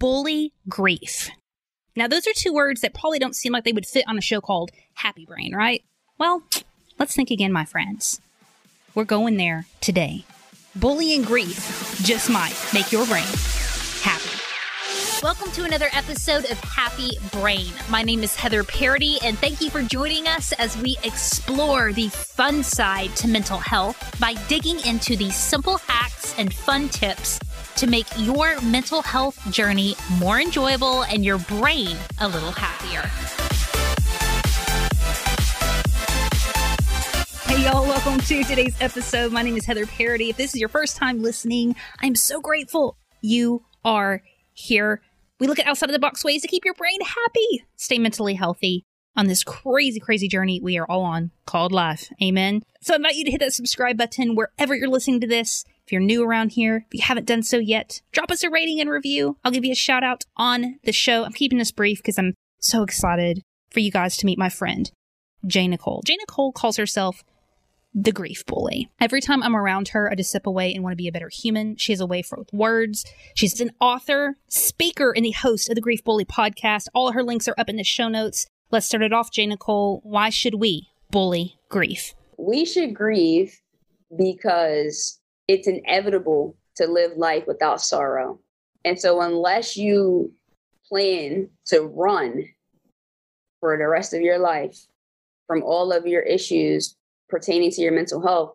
bully grief. Now, those are two words that probably don't seem like they would fit on a show called Happy Brain, right? Well, let's think again, my friends. We're going there today. Bullying grief just might make your brain happy. Welcome to another episode of Happy Brain. My name is Heather Parady, and thank you for joining us as we explore the fun side to mental health by digging into the simple hacks and fun tips to make your mental health journey more enjoyable and your brain a little happier. Hey, y'all, welcome to today's episode. My name is Heather Parady. If this is your first time listening, I'm so grateful you are here. We look at outside of the box ways to keep your brain happy, stay mentally healthy on this crazy, crazy journey we are all on called life. Amen. So I invite you to hit that subscribe button wherever you're listening to this. If you're new around here, if you haven't done so yet, drop us a rating and review. I'll give you a shout out on the show. I'm keeping this brief because I'm so excited for you guys to meet my friend, J. Nicole. J. Nicole calls herself the grief bully. Every time I'm around her, I just step away and want to be a better human. She has a way for words. She's an author, speaker, and the host of the Grief Bully podcast. All her links are up in the show notes. Let's start it off, J. Nicole. Why should we bully grief? We should grieve because it's inevitable to live life without sorrow. And so, unless you plan to run for the rest of your life from all of your issues pertaining to your mental health,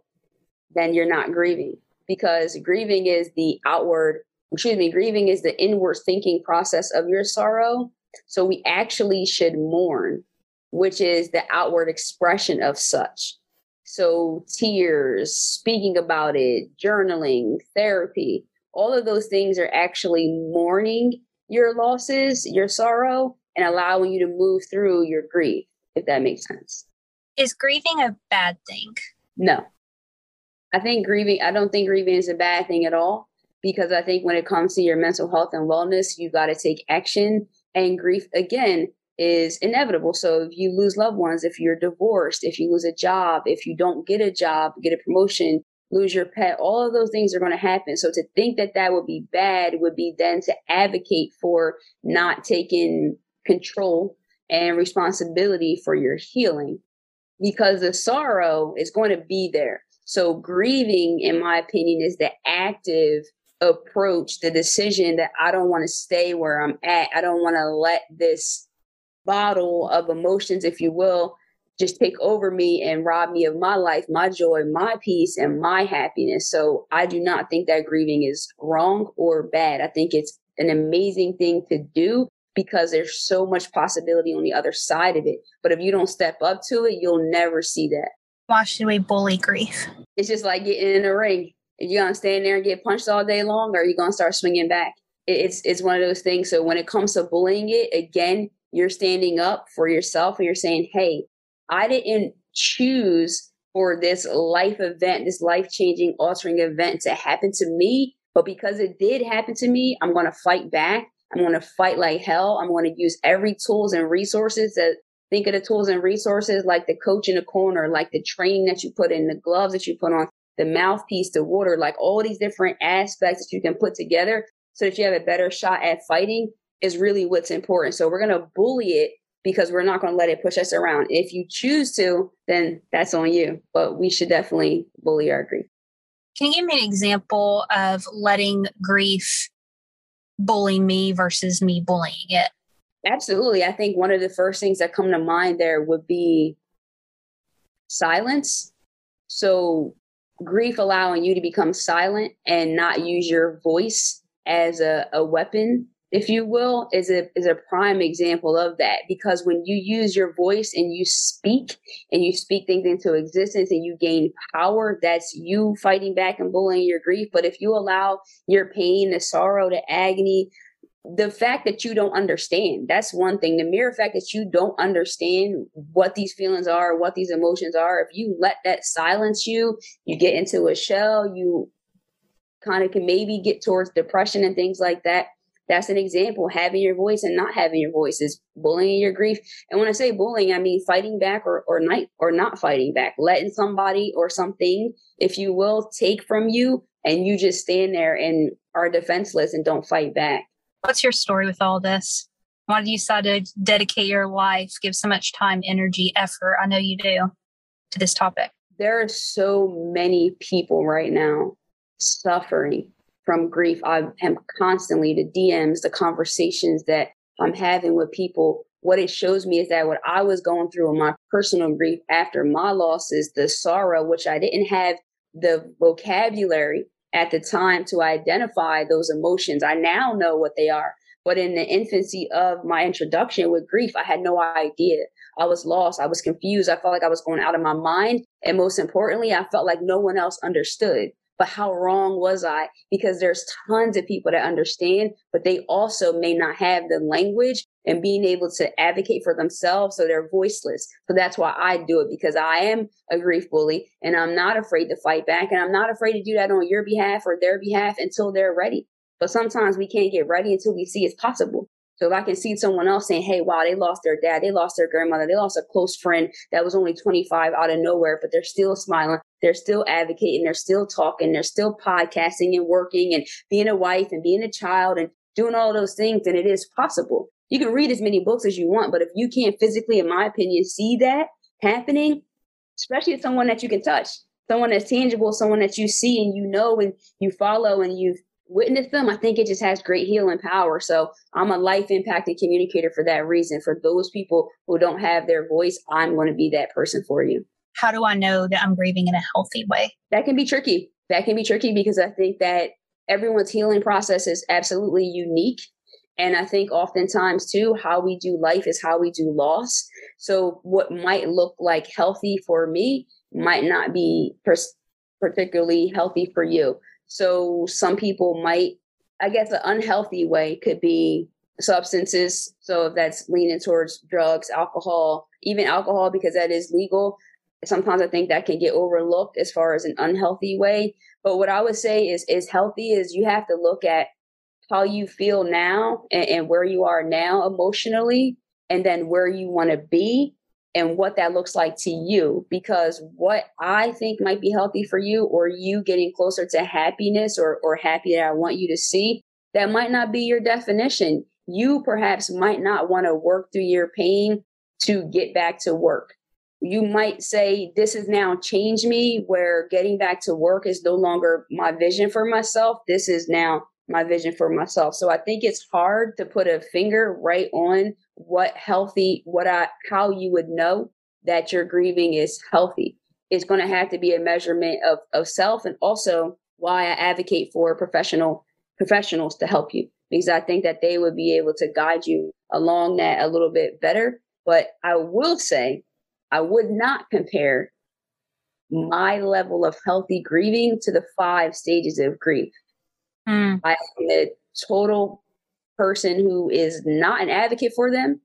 then you're not grieving because grieving is the outward, excuse me, grieving is the inward thinking process of your sorrow. So we actually should mourn, which is the outward expression of such. So tears, speaking about it, journaling, therapy, all of those things are actually mourning your losses, your sorrow, and allowing you to move through your grief, if that makes sense. Is grieving a bad thing? No. I think grieving, I don't think grieving is a bad thing at all because I think when it comes to your mental health and wellness, you got to take action. And grief, again, is inevitable. So if you lose loved ones, if you're divorced, if you lose a job, if you don't get a job, get a promotion, lose your pet, all of those things are going to happen. So to think that that would be bad would be then to advocate for not taking control and responsibility for your healing because the sorrow is going to be there. So grieving, in my opinion, is the active approach, the decision that I don't want to stay where I'm at. I don't want to let this bottle of emotions, if you will, just take over me and rob me of my life, my joy, my peace, and my happiness. So I do not think that grieving is wrong or bad. I think it's an amazing thing to do because there's so much possibility on the other side of it. But if you don't step up to it, you'll never see that. Why should we bully grief? It's just like getting in a ring. If you're gonna stand there and get punched all day long, or you're gonna start swinging back. It's it's one of those things. So when it comes to bullying it, again, you're standing up for yourself and you're saying, "Hey, I didn't choose for this life event, this life changing, altering event to happen to me, but because it did happen to me, I'm gonna fight back." I'm going to fight like hell. I'm going to use every tools and resources that think of the tools and resources like the coach in the corner, like the training that you put in, the gloves that you put on, the mouthpiece, the water, like all these different aspects that you can put together so that you have a better shot at fighting is really what's important. So we're going to bully it because we're not going to let it push us around. If you choose to, then that's on you. But we should definitely bully our grief. Can you give me an example of letting grief bully me versus me bullying it? Absolutely. I think one of the first things that come to mind there would be silence. So, grief allowing you to become silent and not use your voice as a, a weapon if you will, is a is a prime example of that. Because when you use your voice and you speak and you speak things into existence and you gain power, that's you fighting back and bullying your grief. But if you allow your pain, the sorrow, the agony, the fact that you don't understand, that's one thing. The mere fact that you don't understand what these feelings are, what these emotions are, if you let that silence you, you get into a shell, you kind of can maybe get towards depression and things like that that's an example. Having your voice and not having your voice is bullying your grief. And when I say bullying, I mean fighting back or, or not or not fighting back, letting somebody or something, if you will, take from you and you just stand there and are defenseless and don't fight back. What's your story with all this? Why did you decide to dedicate your life, give so much time, energy, effort? I know you do to this topic. There are so many people right now suffering from grief. I am constantly the DMs, the conversations that I'm having with people. What it shows me is that what I was going through in my personal grief after my losses, the sorrow, which I didn't have the vocabulary at the time to identify those emotions. I now know what they are. But in the infancy of my introduction with grief, I had no idea. I was lost. I was confused. I felt like I was going out of my mind. And most importantly, I felt like no one else understood. But how wrong was I? Because there's tons of people that understand, but they also may not have the language and being able to advocate for themselves. So they're voiceless. So that's why I do it because I am a grief bully and I'm not afraid to fight back. And I'm not afraid to do that on your behalf or their behalf until they're ready. But sometimes we can't get ready until we see it's possible. So if I can see someone else saying, hey, wow, they lost their dad, they lost their grandmother, they lost a close friend that was only 25 out of nowhere, but they're still smiling, they're still advocating, they're still talking, they're still podcasting and working and being a wife and being a child and doing all those things, then it is possible. You can read as many books as you want, but if you can't physically, in my opinion, see that happening, especially someone that you can touch, someone that's tangible, someone that you see and you know and you follow and you've witness them, I think it just has great healing power. So I'm a life impacting communicator for that reason. For those people who don't have their voice, I'm going to be that person for you. How do I know that I'm grieving in a healthy way? That can be tricky. That can be tricky because I think that everyone's healing process is absolutely unique. And I think oftentimes too, how we do life is how we do loss. So what might look like healthy for me might not be pers- particularly healthy for you. So some people might, I guess, an unhealthy way could be substances. So if that's leaning towards drugs, alcohol, even alcohol, because that is legal. Sometimes I think that can get overlooked as far as an unhealthy way. But what I would say is, is healthy is you have to look at how you feel now and, and where you are now emotionally, and then where you want to be and what that looks like to you because what I think might be healthy for you or you getting closer to happiness or, or happy that I want you to see, that might not be your definition. You perhaps might not want to work through your pain to get back to work. You might say, This has now changed me, where getting back to work is no longer my vision for myself. This is now my vision for myself. So I think it's hard to put a finger right on what healthy, what I, how you would know that your grieving is healthy. It's going to have to be a measurement of, of self and also why I advocate for professional professionals to help you because I think that they would be able to guide you along that a little bit better. But I will say, I would not compare my level of healthy grieving to the five stages of grief. Mm. I am a total person who is not an advocate for them.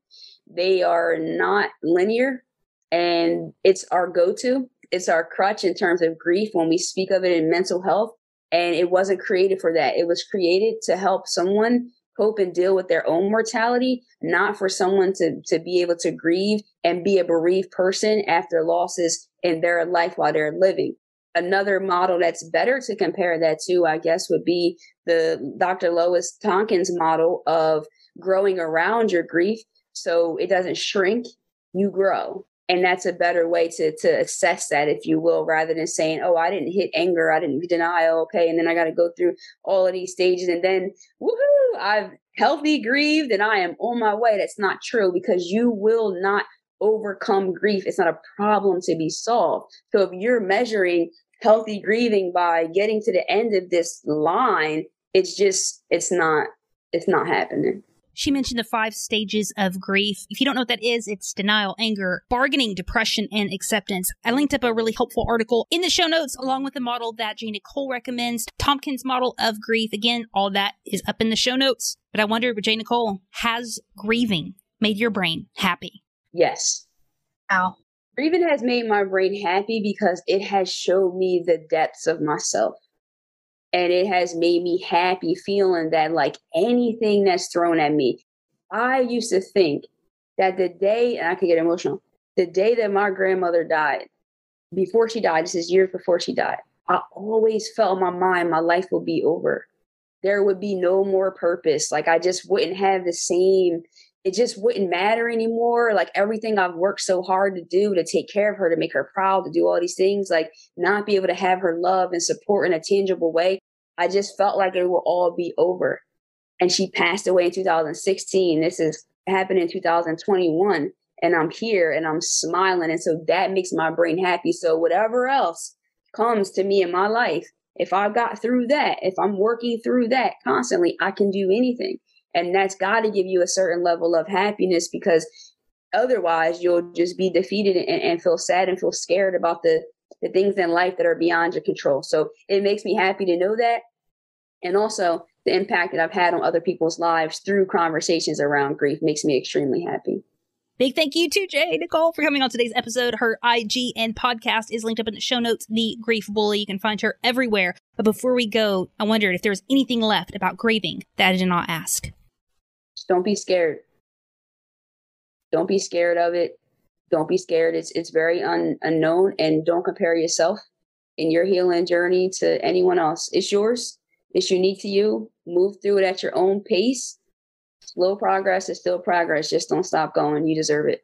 They are not linear, and it's our go to. It's our crutch in terms of grief when we speak of it in mental health. And it wasn't created for that. It was created to help someone cope and deal with their own mortality, not for someone to, to be able to grieve and be a bereaved person after losses in their life while they're living. Another model that's better to compare that to, I guess, would be the Dr. Lois Tonkin's model of growing around your grief so it doesn't shrink, you grow. And that's a better way to, to assess that, if you will, rather than saying, oh, I didn't hit anger, I didn't denial, okay, and then I got to go through all of these stages and then, woohoo, I've healthy grieved and I am on my way. That's not true because you will not overcome grief. It's not a problem to be solved. So if you're measuring healthy grieving by getting to the end of this line, it's just, it's not, it's not happening. She mentioned the five stages of grief. If you don't know what that is, it's denial, anger, bargaining, depression, and acceptance. I linked up a really helpful article in the show notes along with the model that J. Nicole recommends, Tonkin's model of grief. Again, all that is up in the show notes. But I wonder, J. Nicole, has grieving made your brain happy? Yes. How? Grieving has made my brain happy because it has showed me the depths of myself. And it has made me happy feeling that, like anything that's thrown at me, I used to think that the day, and I could get emotional, the day that my grandmother died, before she died, this is years before she died, I always felt in my mind my life will be over. there would be no more purpose. Like I just wouldn't have the same it just wouldn't matter anymore. Like everything I've worked so hard to do to take care of her, to make her proud, to do all these things, like not be able to have her love and support in a tangible way. I just felt like it will all be over. And she passed away in 2016. This is happened in 2021. And I'm here and I'm smiling. And so that makes my brain happy. So whatever else comes to me in my life, if I got through that, if I'm working through that constantly, I can do anything. And that's got to give you a certain level of happiness because otherwise you'll just be defeated and, and feel sad and feel scared about the, the things in life that are beyond your control. So it makes me happy to know that. And also the impact that I've had on other people's lives through conversations around grief makes me extremely happy. Big thank you to J. Nicole for coming on today's episode. Her IG and podcast is linked up in the show notes. The Grief Bully. You can find her everywhere. But before we go, I wondered if there was anything left about grieving that I did not ask. Don't be scared. Don't be scared of it. Don't be scared. It's it's very un, unknown, and don't compare yourself in your healing journey to anyone else. It's yours. It's unique to you. Move through it at your own pace. Slow progress is still progress. Just don't stop going. You deserve it.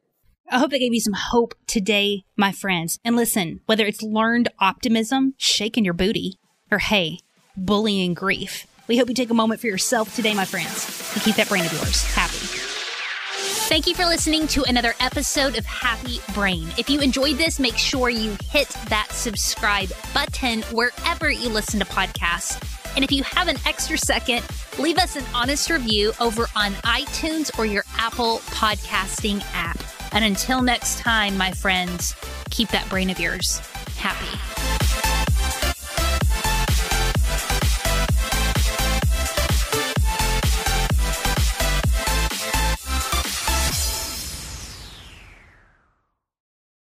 I hope that gave you some hope today, my friends. And listen, whether it's learned optimism, shaking your booty, or hey, bullying grief, we hope you take a moment for yourself today, my friends, and keep that brain of yours happy. Thank you for listening to another episode of Happy Brain. If you enjoyed this, make sure you hit that subscribe button wherever you listen to podcasts. And if you have an extra second, leave us an honest review over on iTunes or your Apple podcasting app. And until next time, my friends, keep that brain of yours happy.